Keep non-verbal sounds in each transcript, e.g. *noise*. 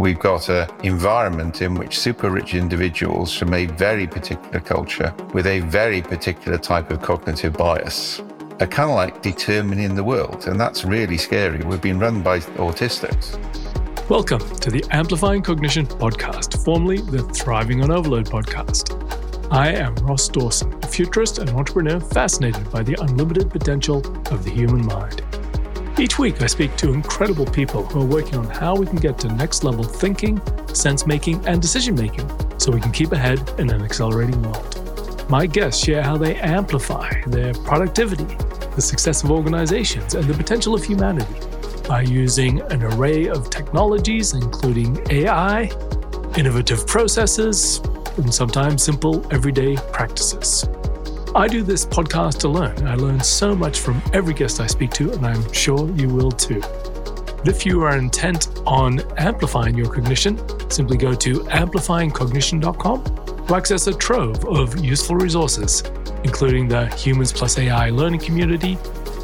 We've got an environment in which super rich individuals from a very particular culture with a very particular type of cognitive bias are kind of like determining the world. And that's really scary. We've been run by autistics. Welcome to the Amplifying Cognition podcast, formerly the Thriving on Overload podcast. I am Ross Dawson, a futurist and entrepreneur fascinated by the unlimited potential of the human mind. Each week, I speak to incredible people who are working on how we can get to next level thinking, sense making, and decision making so we can keep ahead in an accelerating world. My guests share how they amplify their productivity, the success of organizations, and the potential of humanity by using an array of technologies, including AI, innovative processes, and sometimes simple everyday practices. I do this podcast to learn. I learn so much from every guest I speak to, and I'm sure you will too. If you are intent on amplifying your cognition, simply go to amplifyingcognition.com to access a trove of useful resources, including the Humans Plus AI learning community,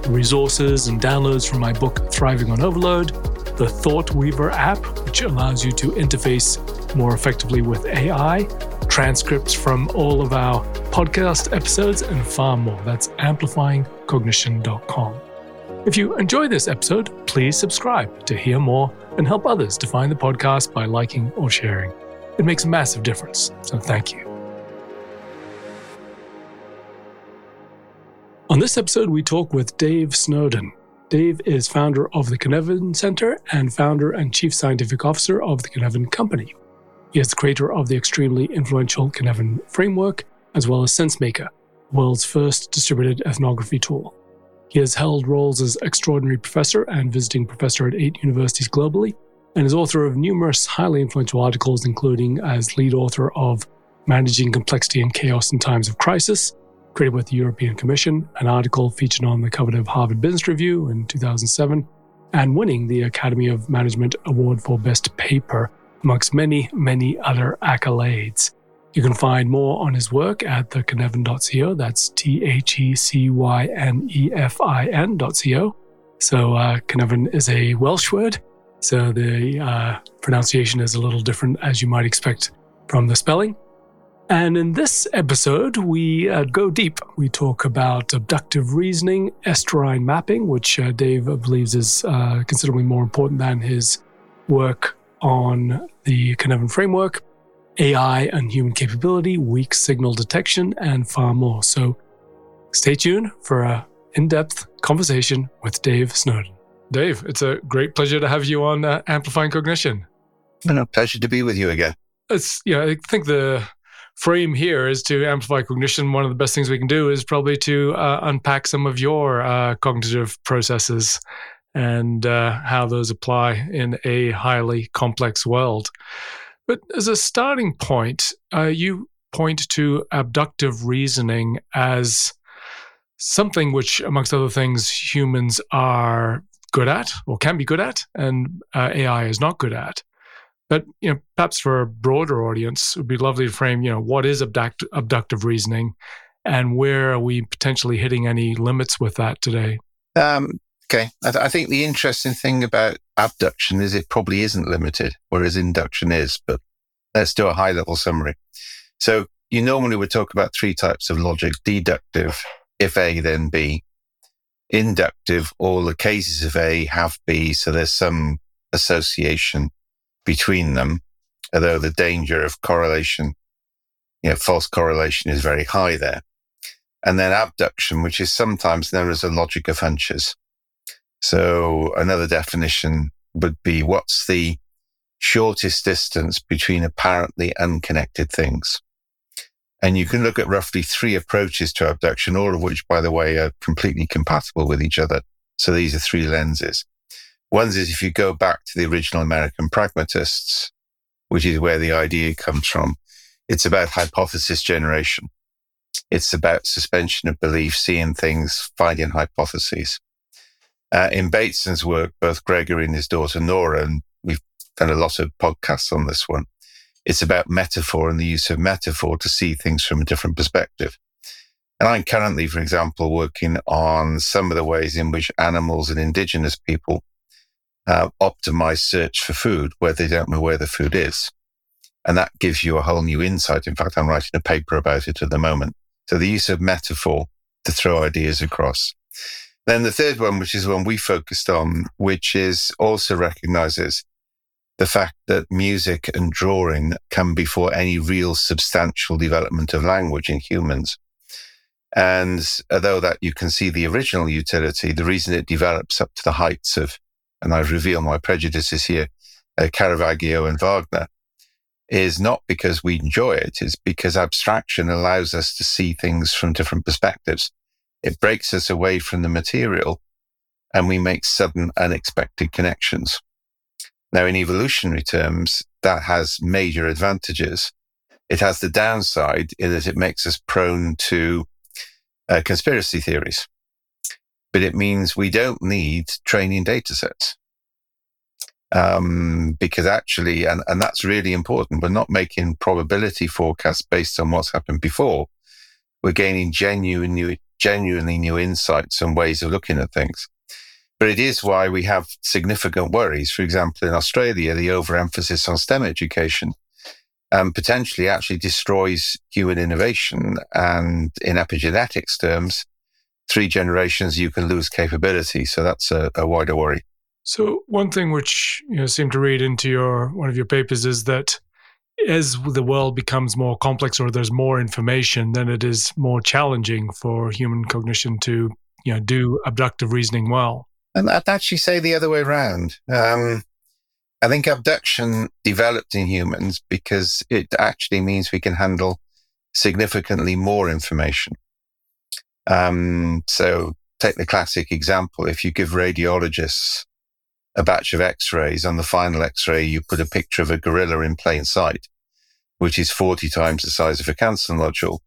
resources and downloads from my book Thriving on Overload, the Thought Weaver app, which allows you to interface more effectively with AI, transcripts from all of our podcast episodes, and far more. That's amplifyingcognition.com. If you enjoy this episode, please subscribe to hear more and help others to find the podcast by liking or sharing. It makes a massive difference, so thank you. On this episode, we talk with Dave Snowden. Dave is founder of the Cynefin Center and founder and chief scientific officer of the Cynefin Company. He is the creator of the extremely influential Cynefin framework as well as SenseMaker, the world's first distributed ethnography tool. He has held roles as extraordinary professor and visiting professor at eight universities globally, and is author of numerous highly influential articles, including as lead author of Managing Complexity and Chaos in Times of Crisis, created with the European Commission, an article featured on the cover of Harvard Business Review in 2007, and winning the Academy of Management Award for Best Paper, amongst many, many other accolades. You can find more on his work at thecynefin.co. That's T H E C Y N E F I N.co. So, uh, is a Welsh word. So, the uh, pronunciation is a little different as you might expect from the spelling. And in this episode, we uh, go deep. We talk about abductive reasoning, estuarine mapping, which uh, Dave believes is uh, considerably more important than his work on the Cynefin framework AI and human capability, weak signal detection, and far more. So stay tuned for a in-depth conversation with Dave Snowden. Dave, it's a great pleasure to have you on uh, Amplifying Cognition. And a pleasure to be with you again. It's yeah, I think the frame here is to amplify cognition. One of the best things we can do is probably to uh, unpack some of your uh, cognitive processes and uh, how those apply in a highly complex world. But as a starting point, uh, you point to abductive reasoning as something which, amongst other things, humans are good at or can be good at, and uh, AI is not good at. But you know, perhaps for a broader audience, it would be lovely to frame, you know, what is abduct- abductive reasoning, and where are we potentially hitting any limits with that today? Um, okay, I, th- I think the interesting thing about abduction is it probably isn't limited, whereas induction is. But let's do a high level summary. So you normally would talk about three types of logic deductive, if A, then B. Inductive, all the cases of A have B, so there's some association between them, although the danger of correlation, you know, false correlation is very high there. And then abduction, which is sometimes known as a logic of hunches. So another definition would be what's the shortest distance between apparently unconnected things. And you can look at roughly three approaches to abduction, all of which, by the way, are completely compatible with each other. So these are three lenses. One is if you go back to the original American pragmatists, which is where the idea comes from, it's about hypothesis generation. It's about suspension of belief, seeing things, finding hypotheses. Uh, in Bateson's work, both Gregory and his daughter Nora, and we've done a lot of podcasts on this one, it's about metaphor and the use of metaphor to see things from a different perspective. And I'm currently, for example, working on some of the ways in which animals and indigenous people uh, optimize search for food where they don't know where the food is. And that gives you a whole new insight. In fact, I'm writing a paper about it at the moment. So the use of metaphor to throw ideas across. Then the third one, which is one we focused on, which is also recognizes the fact that music and drawing come before any real substantial development of language in humans. And although that you can see the original utility, the reason it develops up to the heights of, and I reveal my prejudices here, uh, Caravaggio and Wagner, is not because we enjoy it, it's because abstraction allows us to see things from different perspectives. It breaks us away from the material and we make sudden, unexpected connections. Now, in evolutionary terms, that has major advantages. It has the downside in that it makes us prone to uh, conspiracy theories, but it means we don't need training data sets. Um, because actually, and, and that's really important, we're not making probability forecasts based on what's happened before. We're gaining genuine new, genuinely new insights and ways of looking at things. But it is why we have significant worries. For example, in Australia, the overemphasis on STEM education um, potentially actually destroys human innovation. And in epigenetics terms, three generations, you can lose capability. So that's a, a wider worry. So one thing which you know seem to read into your one of your papers is that as the world becomes more complex or there's more information, then it is more challenging for human cognition to you know do abductive reasoning well. And I'd actually say the other way around. Um, I think abduction developed in humans because it actually means we can handle significantly more information. Um, so take the classic example. If you give radiologists a batch of x-rays on the final x-ray, you put a picture of a gorilla in plain sight, which is 40 times the size of a cancer nodule.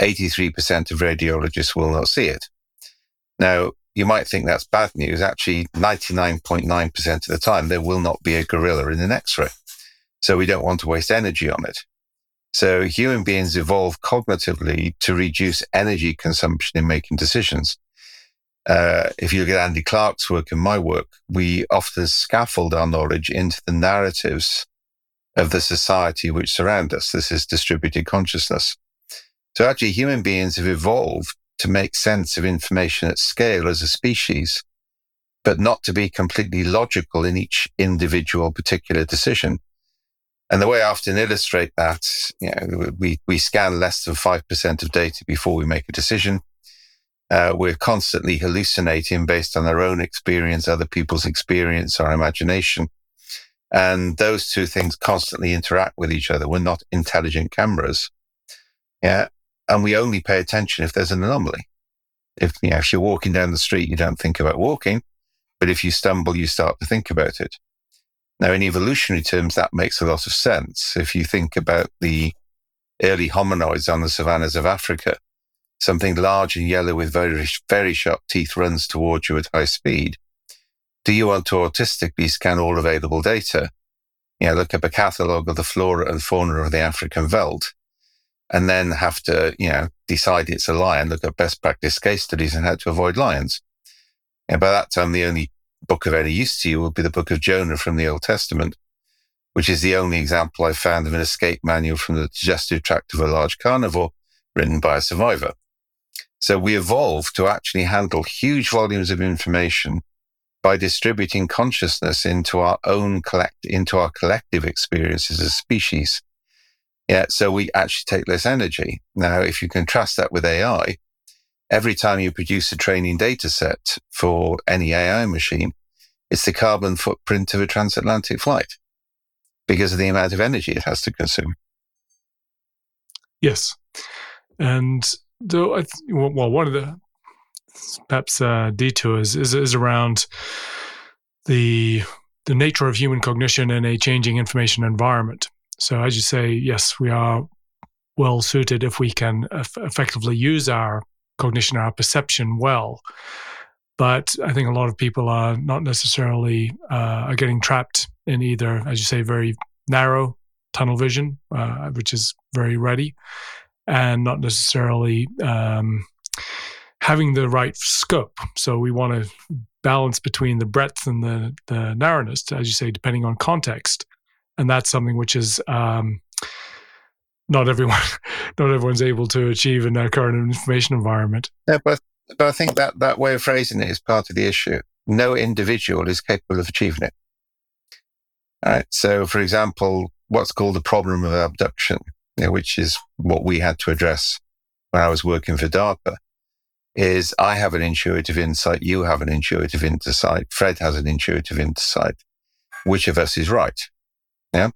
83% of radiologists will not see it. Now, you might think that's bad news. Actually, 99.9% of the time, there will not be a gorilla in an X-ray. So we don't want to waste energy on it. So human beings evolve cognitively to reduce energy consumption in making decisions. Uh, if you look at Andy Clark's work and my work, we often scaffold our knowledge into the narratives of the society which surround us. This is distributed consciousness. So actually human beings have evolved to make sense of information at scale as a species, but not to be completely logical in each individual particular decision. And the way I often illustrate that, you know, we, we scan less than 5% of data before we make a decision. Uh, we're constantly hallucinating based on our own experience, other people's experience, our imagination. And those two things constantly interact with each other. We're not intelligent cameras. Yeah and we only pay attention if there's an anomaly. If, you know, if you're walking down the street, you don't think about walking, but if you stumble, you start to think about it. Now, in evolutionary terms, that makes a lot of sense. If you think about the early hominoids on the savannas of Africa, something large and yellow with very, very sharp teeth runs towards you at high speed. Do you want to autistically scan all available data? You know, look up a catalogue of the flora and fauna of the African veldt and then have to, you know, decide it's a lion, look at best practice case studies and how to avoid lions. And by that time, the only book of any use to you will be the book of Jonah from the Old Testament, which is the only example I've found of an escape manual from the digestive tract of a large carnivore written by a survivor. So we evolved to actually handle huge volumes of information by distributing consciousness into our own collect, into our collective experiences as species. Yeah. So we actually take less energy. Now, if you contrast that with AI, every time you produce a training data set for any AI machine, it's the carbon footprint of a transatlantic flight because of the amount of energy it has to consume. Yes. And I th- well, one of the perhaps uh, detours is, is around the the nature of human cognition in a changing information environment. So, as you say, yes, we are well suited if we can effectively use our cognition, our perception well. But I think a lot of people are not necessarily uh, are getting trapped in either, as you say, very narrow tunnel vision, uh, which is very ready, and not necessarily um, having the right scope. So we want to balance between the breadth and the the narrowness, as you say, depending on context, and that's something which is um, not everyone *laughs* not everyone's able to achieve in their current information environment. Yeah, but but I think that that way of phrasing it is part of the issue. No individual is capable of achieving it. All right. So, for example, what's called the problem of abduction, which is what we had to address when I was working for DARPA, is I have an intuitive insight, you have an intuitive insight, Fred has an intuitive insight. Which of us is right? Yeah.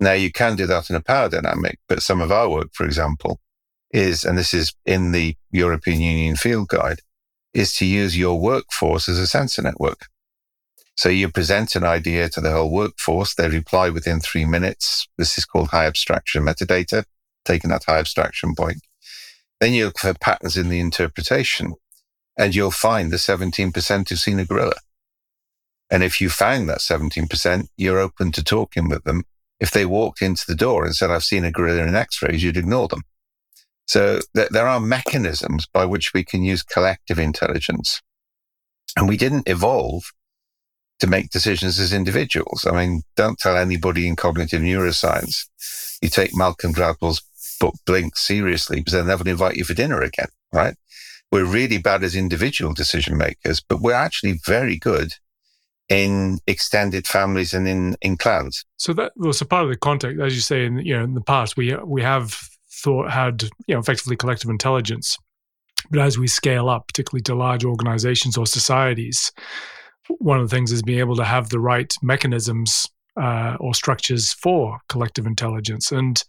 Now you can do that in a power dynamic, but some of our work, for example, is, and this is in the European Union field guide, is to use your workforce as a sensor network. So you present an idea to the whole workforce. They reply within three minutes. This is called high abstraction metadata, taking that high abstraction point. Then you look for patterns in the interpretation and you'll find the 17% who've seen a gorilla. And if you found that 17%, you're open to talking with them. If they walked into the door and said, I've seen a gorilla in x-rays, you'd ignore them. So th- there are mechanisms by which we can use collective intelligence. And we didn't evolve to make decisions as individuals. I mean, don't tell anybody in cognitive neuroscience you take Malcolm Gladwell's book Blink seriously because they'll never invite you for dinner again, right? We're really bad as individual decision makers, but we're actually very good in extended families and in, in clans. So that was a part of the context, as you say, in you know in the past we we have thought had you know effectively collective intelligence, but as we scale up, particularly to large organizations or societies, one of the things is being able to have the right mechanisms uh, or structures for collective intelligence, and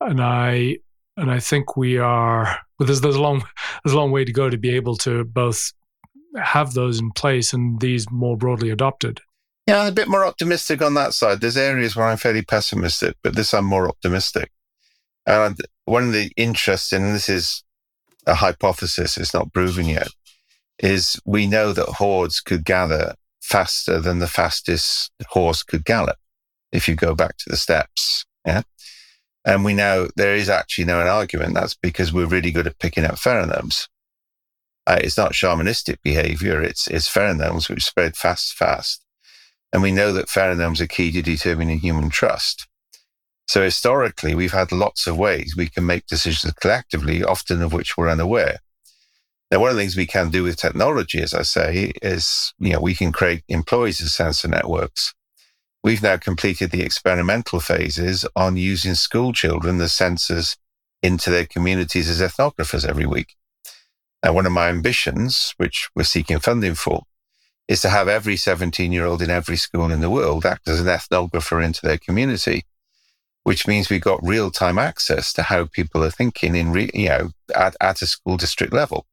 and I and I think we are. There's there's a long there's a long way to go to be able to both have those in place and these more broadly adopted. Yeah, I'm a bit more optimistic on that side. There's areas where I'm fairly pessimistic, but this I'm more optimistic. And one of the interesting, and this is a hypothesis, it's not proven yet, is we know that hordes could gather faster than the fastest horse could gallop if you go back to the steppes, Yeah. And we know there is actually no argument. That's because we're really good at picking up pheromones. Uh, it's not shamanistic behavior. It's, it's pheromones which spread fast, fast. And we know that pheromones are key to determining human trust. So historically, we've had lots of ways we can make decisions collectively, often of which we're unaware. Now, one of the things we can do with technology, as I say, is, you know, we can create employees as sensor networks. We've now completed the experimental phases on using school children as sensors into their communities as ethnographers every week. Now, one of my ambitions, which we're seeking funding for, is to have every 17 year old in every school in the world act as an ethnographer into their community, which means we've got real time access to how people are thinking in, re, you know, at, at a school district level.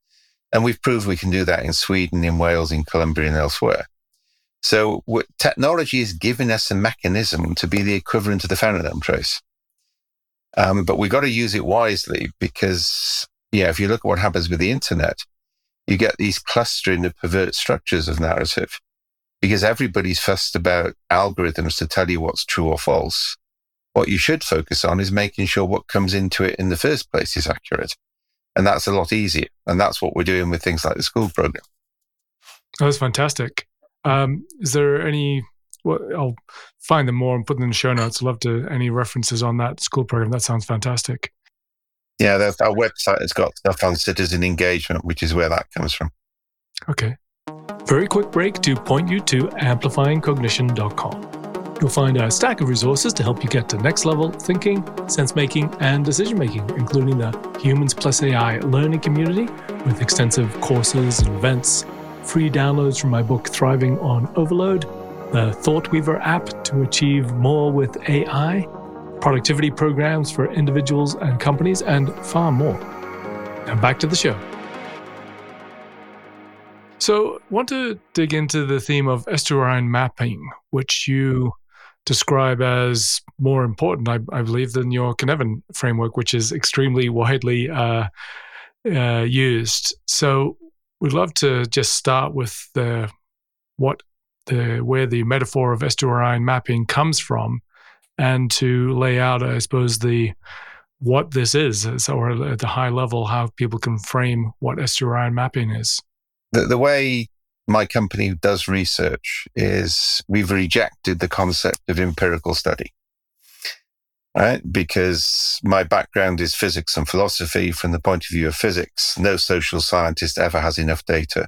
And we've proved we can do that in Sweden, in Wales, in Colombia, and elsewhere. So technology is giving us a mechanism to be the equivalent of the pheromone trace. Um, but we've got to use it wisely because, yeah, if you look at what happens with the internet, you get these clustering of pervert structures of narrative because everybody's fussed about algorithms to tell you what's true or false. What you should focus on is making sure what comes into it in the first place is accurate. And that's a lot easier. And that's what we're doing with things like the school program. Oh, that's fantastic. Um, is there any? Well, I'll find them more and put them in the show notes. Love to any references on that school program. That sounds fantastic. Yeah, our website has got stuff on citizen engagement, which is where that comes from. Okay. Very quick break to point you to amplifyingcognition.com. You'll find a stack of resources to help you get to next level thinking, sense making, and decision making, including the Humans Plus AI learning community with extensive courses and events, free downloads from my book Thriving on Overload, the ThoughtWeaver app to achieve more with AI, productivity programs for individuals and companies, and far more. Now back to the show. So, want to dig into the theme of estuarine mapping, which you describe as more important, I, I believe, than your Cynefin framework, which is extremely widely uh, uh, used. So we'd love to just start with the what the where the metaphor of estuarine mapping comes from, and to lay out, I suppose, the what this is, or at the high level, how people can frame what estuarine mapping is. The, the way my company does research is we've rejected the concept of empirical study. Right? Because my background is physics and philosophy. From the point of view of physics, no social scientist ever has enough data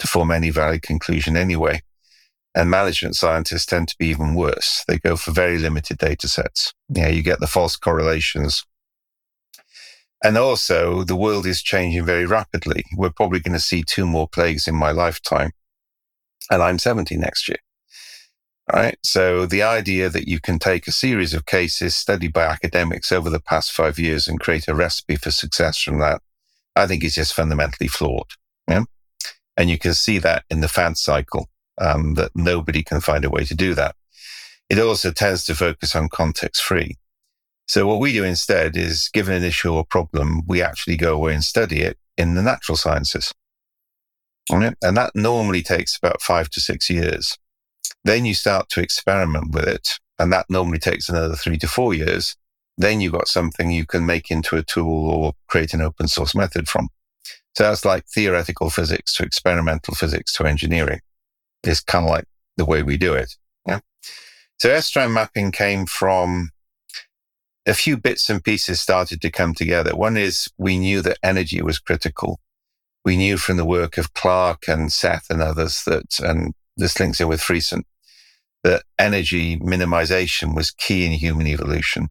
to form any valid conclusion anyway. And management scientists tend to be even worse. They go for very limited data sets. Yeah, you get the false correlations. And also, the world is changing very rapidly. We're probably going to see two more plagues in my lifetime. And I'm 70 next year. Right. So the idea that you can take a series of cases studied by academics over the past five years and create a recipe for success from that, I think is just fundamentally flawed. Yeah. And you can see that in the fad cycle um, that nobody can find a way to do that. It also tends to focus on context free. So what we do instead is given an issue or problem, we actually go away and study it in the natural sciences. And that normally takes about five to six years. Then you start to experiment with it. And that normally takes another three to four years. Then you've got something you can make into a tool or create an open source method from. So that's like theoretical physics to experimental physics to engineering It's kind of like the way we do it. Yeah. So S-strand mapping came from a few bits and pieces started to come together. One is we knew that energy was critical. We knew from the work of Clark and Seth and others that, and this links in with Friston, that energy minimization was key in human evolution.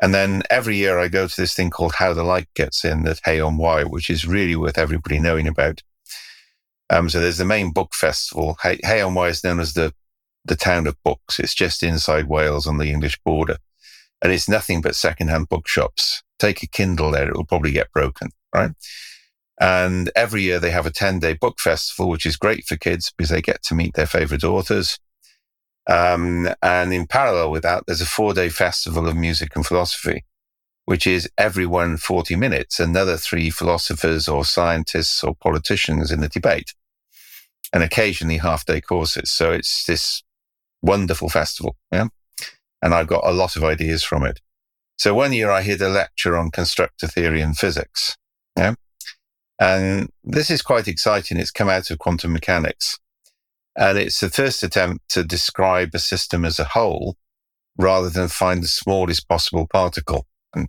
And then every year I go to this thing called How the Light Gets In at Hay on Wye, which is really worth everybody knowing about. Um, so there's the main book festival. Hay, Hay on Wye is known as the, the town of books. It's just inside Wales on the English border. And it's nothing but secondhand bookshops. Take a Kindle there, it will probably get broken, right? And every year they have a 10 day book festival, which is great for kids because they get to meet their favorite authors. Um, and in parallel with that, there's a four day festival of music and philosophy, which is every one 40 minutes, another three philosophers or scientists or politicians in the debate and occasionally half day courses. So it's this wonderful festival. Yeah. And I've got a lot of ideas from it. So one year I did a lecture on constructor theory and physics. Yeah. And this is quite exciting. It's come out of quantum mechanics. And it's the first attempt to describe a system as a whole rather than find the smallest possible particle. And,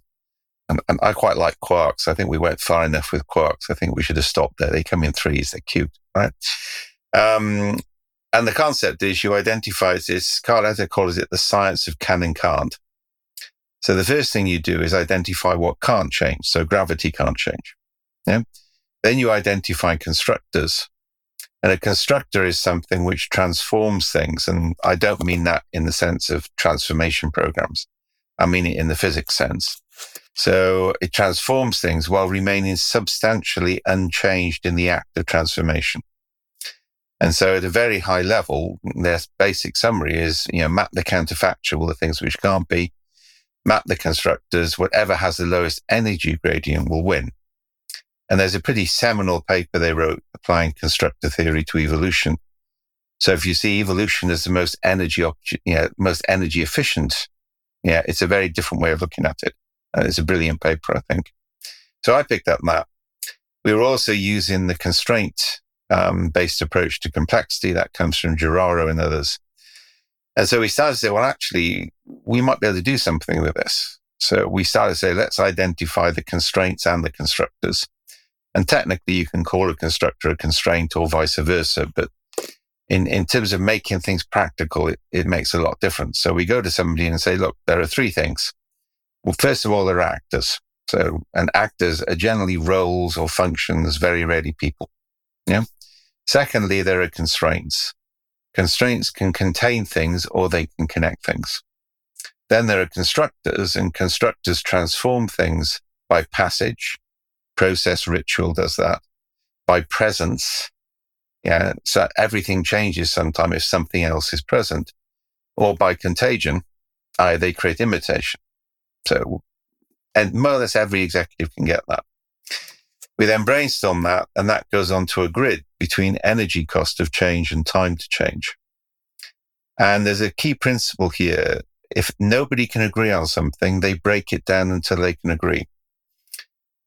and, and, I quite like quarks. I think we went far enough with quarks. I think we should have stopped there. They come in threes. They're cute, right? Um, and the concept is you identify this, Chiara Marletto calls it the science of can and can't. So the first thing you do is identify what can't change. So gravity can't change. Yeah. Then you identify constructors. And a constructor is something which transforms things. And I don't mean that in the sense of transformation programs. I mean it in the physics sense. So it transforms things while remaining substantially unchanged in the act of transformation. And so at a very high level, their basic summary is, you know, map the counterfactual, the things which can't be, map the constructors, whatever has the lowest energy gradient will win. And there's a pretty seminal paper they wrote applying constructor theory to evolution. So if you see evolution as the most energy, you know, most energy efficient, yeah, it's a very different way of looking at it. And it's a brilliant paper, I think. So I picked up that. We were also using the constraint um, based approach to complexity that comes from Juarrero and others. And so we started to say, well, actually, we might be able to do something with this. So we started to say, let's identify the constraints and the constructors. And technically, you can call a constructor a constraint or vice versa. But in, in terms of making things practical, it, it makes a lot of difference. So we go to somebody and say, look, there are three things. Well, first of all, they're actors. So, and actors are generally roles or functions, very rarely people. Yeah. Secondly, there are constraints. Constraints can contain things or they can connect things. Then there are constructors and constructors transform things by passage, process ritual does that by presence. Yeah. So everything changes sometime if something else is present or by contagion. They create imitation. So, and more or less every executive can get that. We then brainstorm that and that goes onto a grid between energy cost of change and time to change. And there's a key principle here. If nobody can agree on something, they break it down until they can agree.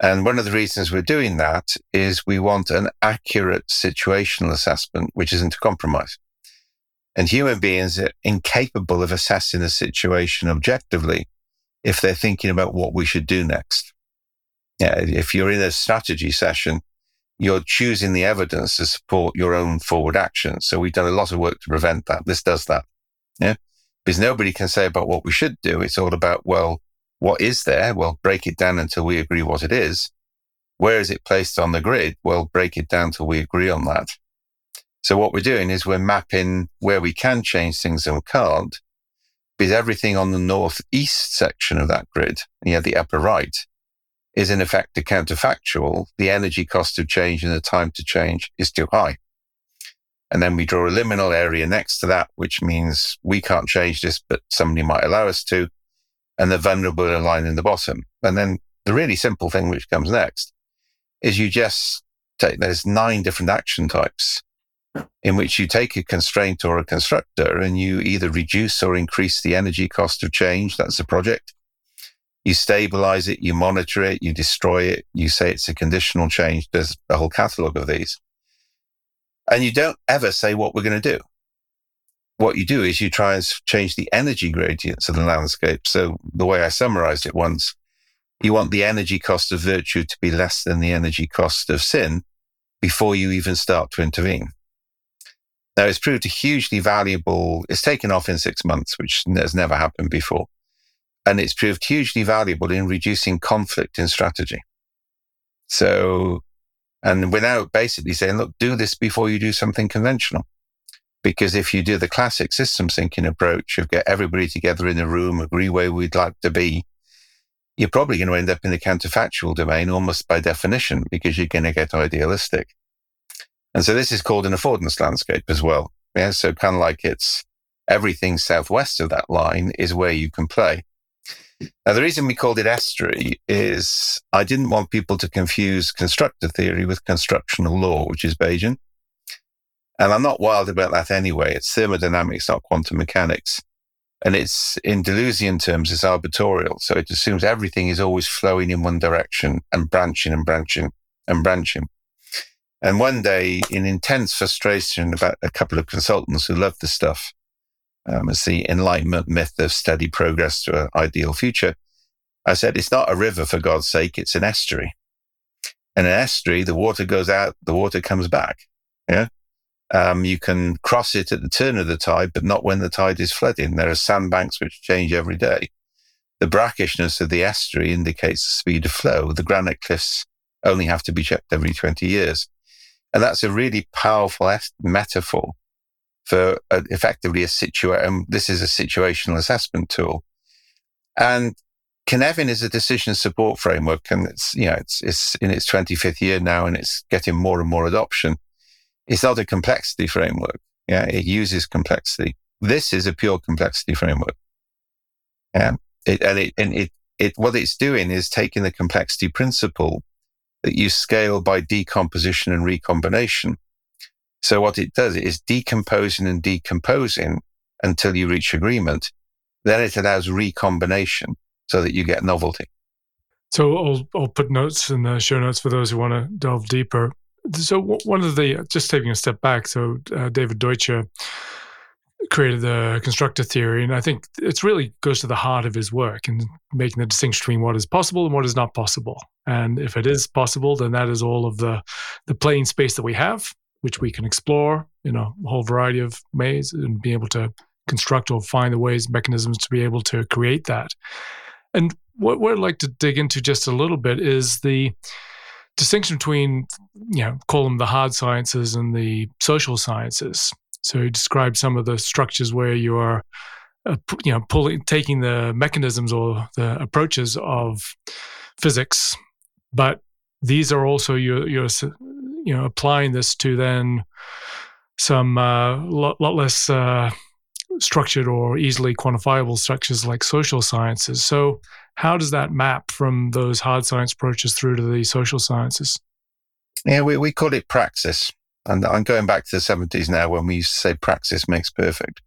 And one of the reasons we're doing that is we want an accurate situational assessment, which isn't a compromise. And human beings are incapable of assessing a situation objectively if they're thinking about what we should do next. Yeah, if you're in a strategy session, you're choosing the evidence to support your own forward action. So we've done a lot of work to prevent that. This does that. Yeah. Because nobody can say about what we should do. It's all about, well, what is there? Well, break it down until we agree what it is. Where is it placed on the grid? Well, break it down till we agree on that. So what we're doing is we're mapping where we can change things and we can't because everything on the northeast section of that grid, you know, the upper right is in effect a counterfactual. The energy cost of change and the time to change is too high. And then we draw a liminal area next to that, which means we can't change this, but somebody might allow us to. And the vulnerable line in the bottom. And then the really simple thing which comes next is you just take, there's nine different action types in which you take a constraint or a constructor and you either reduce or increase the energy cost of change. That's the project. You stabilize it, you monitor it, you destroy it, you say it's a conditional change. There's a whole catalog of these. And you don't ever say what we're going to do. What you do is you try and change the energy gradients of the landscape. So the way I summarized it once, you want the energy cost of virtue to be less than the energy cost of sin before you even start to intervene. Now, it's proved hugely valuable, it's taken off in six months, which has never happened before. And it's proved hugely valuable in reducing conflict in strategy. So, and now basically saying, look, do this before you do something conventional. Because if you do the classic system thinking approach of get everybody together in a room, agree where we'd like to be, you're probably going to end up in the counterfactual domain almost by definition because you're going to get idealistic. And so this is called an affordance landscape as well. Yeah. So kind of like it's everything southwest of that line is where you can play. Now, the reason we called it estuary is I didn't want people to confuse constructor theory with constructal law, which is Bejan. And I'm not wild about that anyway. It's thermodynamics, not quantum mechanics. And it's in Deleuzian terms, it's arbitorial. So it assumes everything is always flowing in one direction and branching and branching and branching. And one day, in intense frustration about a couple of consultants who loved the stuff, um, as the enlightenment myth of steady progress to an ideal future, I said, it's not a river, for God's sake, it's an estuary. And an estuary, the water goes out, the water comes back. Yeah. Um, you can cross it at the turn of the tide, but not when the tide is flooding. There are sandbanks which change every day. The brackishness of the estuary indicates the speed of flow. The granite cliffs only have to be checked every 20 years. And that's a really powerful metaphor for a, effectively a situation. Um, this is a situational assessment tool. And Cynefin is a decision support framework, and it's you know it's it's in its 25th year now, and it's getting more and more adoption. It's not a complexity framework. Yeah, it uses complexity. This is a pure complexity framework. Yeah, it, and it and it it what it's doing is taking the complexity principle that you scale by decomposition and recombination. So what it does is decomposing and decomposing until you reach agreement. Then it allows recombination so that you get novelty. So I'll, I'll put notes in the show notes for those who want to delve deeper. So one of the, just taking a step back, so uh, David Deutsch created the constructor theory, and I think it really goes to the heart of his work and making the distinction between what is possible and what is not possible. And if it is possible, then that is all of the the playing space that we have, which we can explore in a whole variety of ways and be able to construct or find the ways, mechanisms to be able to create that. And what, what I'd like to dig into just a little bit is the distinction between, you know, call them the hard sciences and the social sciences. So he described some of the structures where you are, uh, you know, pulling, taking the mechanisms or the approaches of physics, but these are also you're, you're you know applying this to then some uh, lot, lot less uh, structured or easily quantifiable structures like social sciences. So how does that map from those hard science approaches through to the social sciences? Yeah, we, we call it praxis. And I'm going back to the 70s now when we used to say praxis makes perfect.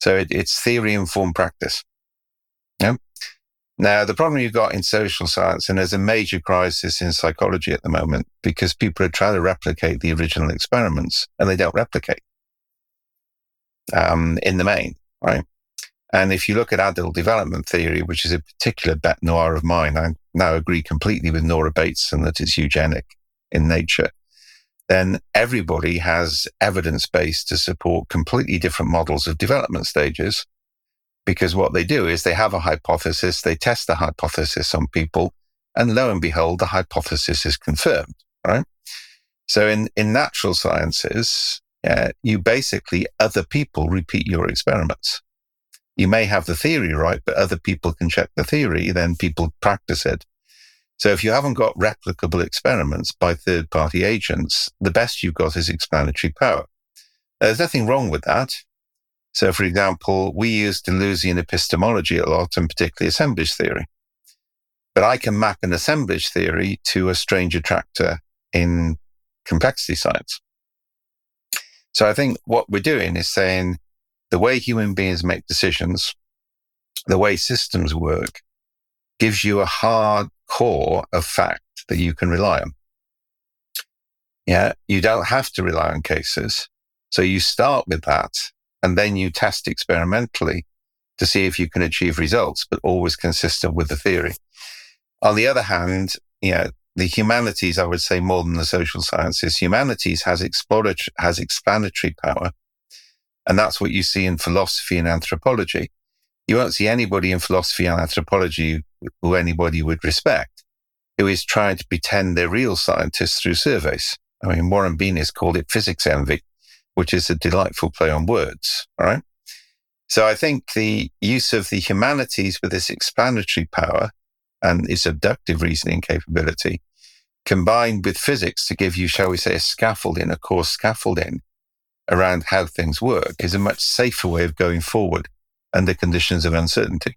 So it, it's theory informed practice. Now, the problem you've got in social science, and there's a major crisis in psychology at the moment because people are trying to replicate the original experiments and they don't replicate um, in the main, right? And if you look at adult development theory, which is a particular bête noire of mine, I now agree completely with Nora Bateson that it's eugenic in nature. Then everybody has evidence base to support completely different models of development stages. Because what they do is they have a hypothesis, they test the hypothesis on people, and lo and behold, the hypothesis is confirmed, right? So in, in natural sciences, uh, you basically, other people repeat your experiments you may have the theory right, but other people can check the theory, then people practice it. So if you haven't got replicable experiments by third party agents, the best you've got is explanatory power. There's nothing wrong with that. So for example, we use Deleuzian epistemology a lot and particularly assemblage theory. But I can map an assemblage theory to a strange attractor in complexity science. So I think what we're doing is saying, the way human beings make decisions, the way systems work gives you a hard core of fact that you can rely on. Yeah. You don't have to rely on cases. So you start with that and then you test experimentally to see if you can achieve results, but always consistent with the theory. On the other hand, you know, the humanities, I would say more than the social sciences, humanities has exploratory, has explanatory power and that's what you see in philosophy and anthropology. You won't see anybody in philosophy and anthropology who anybody would respect who is trying to pretend they're real scientists through surveys. I mean, Warren Bean has called it physics envy, which is a delightful play on words. Right. So I think the use of the humanities with this explanatory power and its abductive reasoning capability combined with physics to give you, shall we say, a scaffolding, a core scaffolding around how things work is a much safer way of going forward under conditions of uncertainty.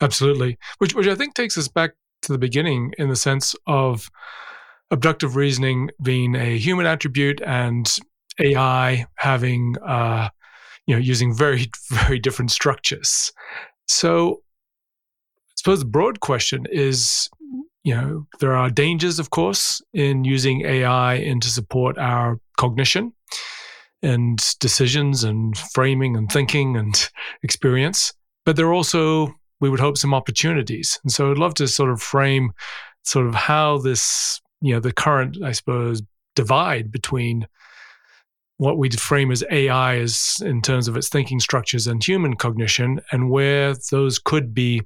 Absolutely. Which, which I think takes us back to the beginning in the sense of abductive reasoning being a human attribute and AI having, uh, you know, using very, *laughs* very different structures. So I suppose the broad question is you know, there are dangers, of course, in using AI in to support our cognition and decisions and framing and thinking and *laughs* experience. But there are also, we would hope, some opportunities. And so I'd love to sort of frame sort of how this, you know, the current, I suppose, divide between what we frame as AI is in terms of its thinking structures and human cognition and where those could be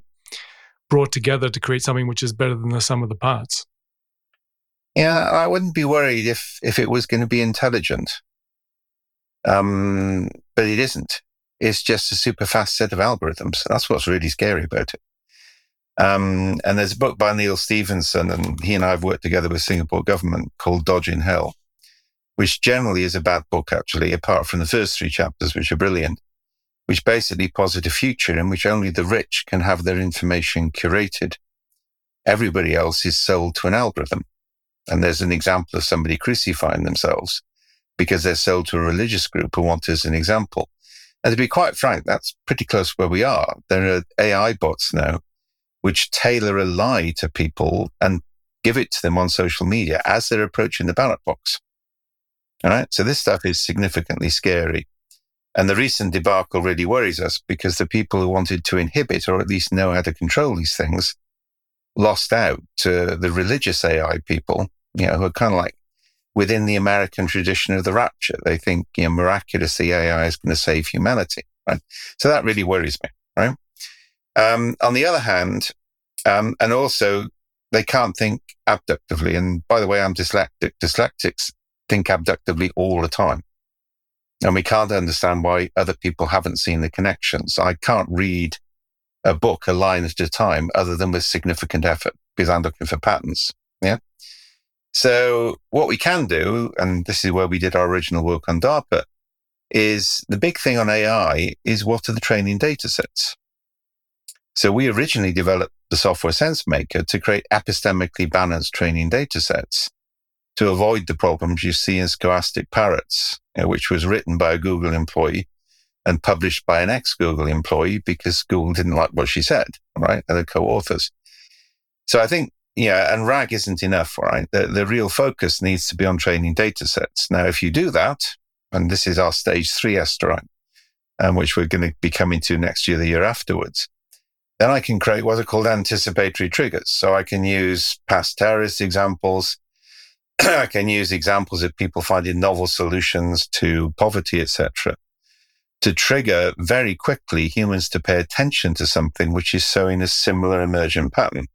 brought together to create something which is better than the sum of the parts. Yeah, I wouldn't be worried if if it was going to be intelligent. Um, but it isn't. It's just a super fast set of algorithms. That's what's really scary about it. Um, and there's a book by Neal Stephenson, and he and I have worked together with Singapore government called Dodge in Hell, which generally is a bad book, actually, apart from the first three chapters, which are brilliant which basically posit a future in which only the rich can have their information curated. Everybody else is sold to an algorithm. And there's an example of somebody crucifying themselves because they're sold to a religious group who want as an example. And to be quite frank, that's pretty close where we are. There are AI bots now which tailor a lie to people and give it to them on social media as they're approaching the ballot box. All right. So this stuff is significantly scary. And the recent debacle really worries us because the people who wanted to inhibit or at least know how to control these things lost out to the religious AI people, you know, who are kind of like within the American tradition of the rapture. They think, you know, miraculously AI is going to save humanity. Right? So that really worries me. Um, on the other hand, um, and also they can't think abductively. And by the way, I'm dyslexic. Dyslexics think abductively all the time. And we can't understand why other people haven't seen the connections. I can't read a book a line at a time other than with significant effort because I'm looking for patterns. Yeah. So what we can do, and this is where we did our original work on DARPA, is the big thing on AI is what are the training data sets? So we originally developed the software SenseMaker to create epistemically balanced training data sets to avoid the problems you see in Stochastic Parrots, which was written by a Google employee and published by an ex Google employee because Google didn't like what she said, right? And the co authors. So I think, yeah, and RAG isn't enough, right? The, the real focus needs to be on training data sets. Now, if you do that, and this is our stage three STRI, um, which we're going to be coming to next year, the year afterwards, then I can create what are called anticipatory triggers. So I can use past terrorist examples. *clears throat* I can use examples of people finding novel solutions to poverty, etc to trigger very quickly humans to pay attention to something which is showing a similar emergent pattern.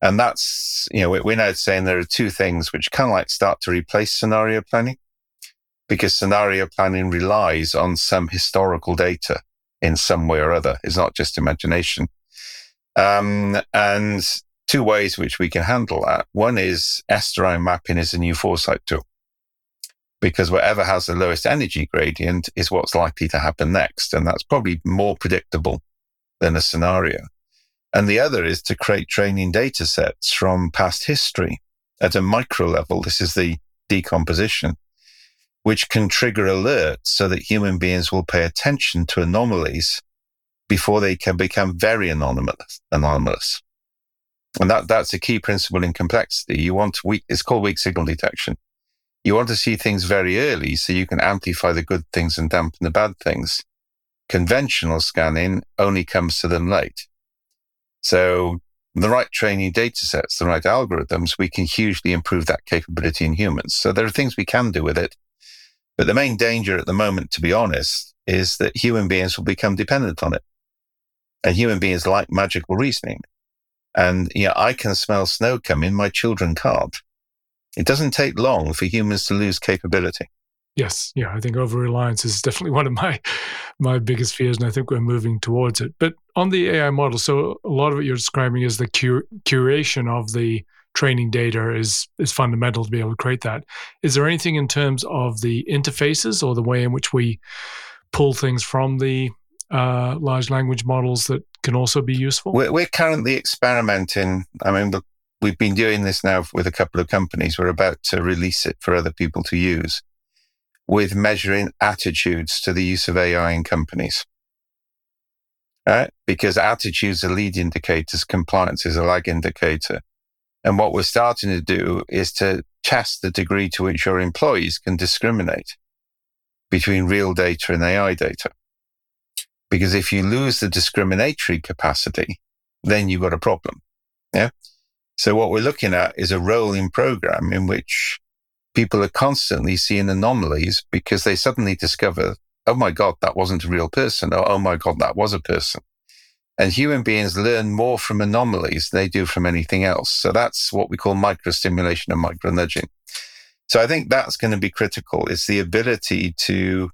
And that's, you know, we're now saying there are two things which kind of like start to replace scenario planning because scenario planning relies on some historical data in some way or other. It's not just imagination. Um, and two ways which we can handle that. One is Estuarine mapping is a new foresight tool because whatever has the lowest energy gradient is what's likely to happen next. And that's probably more predictable than a scenario. And the other is to create training data sets from past history at a micro level. This is the decomposition, which can trigger alerts so that human beings will pay attention to anomalies before they can become very anomalous. anomalous. And that, that's a key principle in complexity. You want weak, it's called weak signal detection. You want to see things very early so you can amplify the good things and dampen the bad things. Conventional scanning only comes to them late. So the right training data sets, the right algorithms, we can hugely improve that capability in humans. So there are things we can do with it. But the main danger at the moment, to be honest, is that human beings will become dependent on it. And human beings like magical reasoning. And yeah, I can smell snow coming, my children can't. It doesn't take long for humans to lose capability. Yes, yeah, I think over reliance is definitely *laughs* one of my my biggest fears, and I think we're moving towards it. But on the AI model, so a lot of what you're describing is the cur- curation of the training data is is fundamental to be able to create that. Is there anything in terms of the interfaces or the way in which we pull things from the uh, large language models that can also be useful? We're, we're currently experimenting. I mean, the we've been doing this now with a couple of companies. We're about to release it for other people to use with measuring attitudes to the use of AI in companies. Right? Because attitudes are lead indicators, compliance is a lag indicator. And what we're starting to do is to test the degree to which your employees can discriminate between real data and AI data. Because if you lose the discriminatory capacity, then you've got a problem. Yeah. So what we're looking at is a rolling program in which people are constantly seeing anomalies because they suddenly discover, oh my God, that wasn't a real person. Or, oh my God, that was a person. And human beings learn more from anomalies than they do from anything else. So that's what we call microstimulation and micro nudging. So I think that's going to be critical. It's the ability to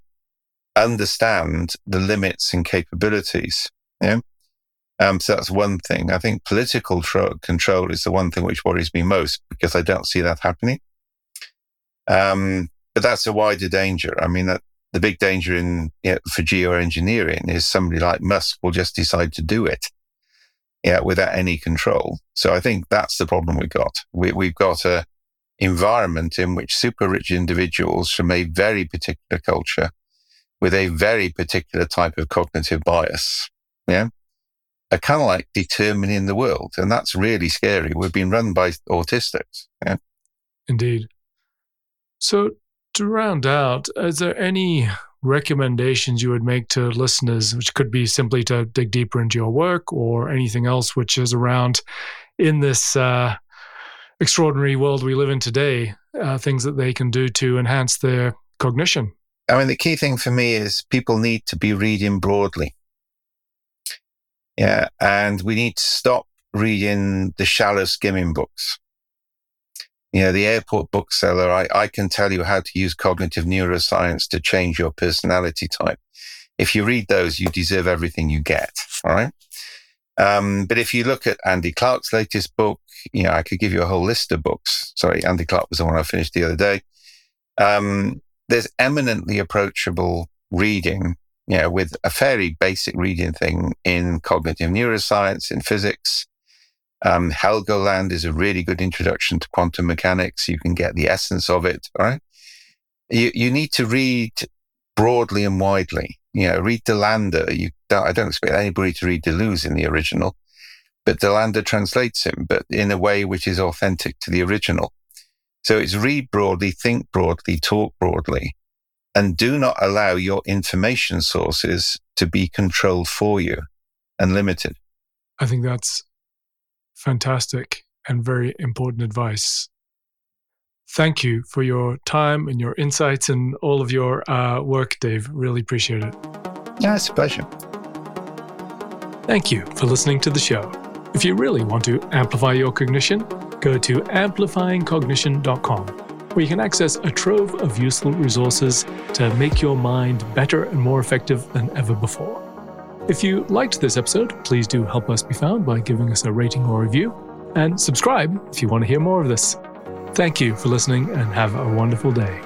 understand the limits and capabilities. Yeah. Um, so that's one thing. I think political tro- control is the one thing which worries me most because I don't see that happening. Um, but that's a wider danger. I mean, that the big danger in you know, for geoengineering is somebody like Musk will just decide to do it, yeah, without any control. So I think that's the problem we've got. We, we've got a environment in which super rich individuals from a very particular culture with a very particular type of cognitive bias, yeah, are kind of like determining the world. And that's really scary. We're being run by autistics. Yeah? Indeed. So, to round out, is there any recommendations you would make to listeners, which could be simply to dig deeper into your work or anything else which is around in this uh, extraordinary world we live in today, uh, things that they can do to enhance their cognition? I mean, the key thing for me is people need to be reading broadly. Yeah. And we need to stop reading the shallow skimming books. You know, the airport bookseller, I, I can tell you how to use cognitive neuroscience to change your personality type. If you read those, you deserve everything you get. All right. Um, but if you look at Andy Clark's latest book, you know, I could give you a whole list of books. Sorry, Andy Clark was the one I finished the other day. Um, there's eminently approachable reading you know, with a fairly basic reading thing in cognitive neuroscience, in physics. Um, Helgoland is a really good introduction to quantum mechanics. You can get the essence of it, right? You, you need to read broadly and widely. You know, read DeLanda. You don't, I don't expect anybody to read Deleuze in the original, but DeLanda translates him, but in a way which is authentic to the original. So it's read broadly, think broadly, talk broadly, and do not allow your information sources to be controlled for you and limited. I think that's fantastic and very important advice. Thank you for your time and your insights and all of your uh, work, Dave. Really appreciate it. Yeah, it's a pleasure. Thank you for listening to the show. If you really want to amplify your cognition, go to amplifyingcognition.com, where you can access a trove of useful resources to make your mind better and more effective than ever before. If you liked this episode, please do help us be found by giving us a rating or review, and subscribe if you want to hear more of this. Thank you for listening and have a wonderful day.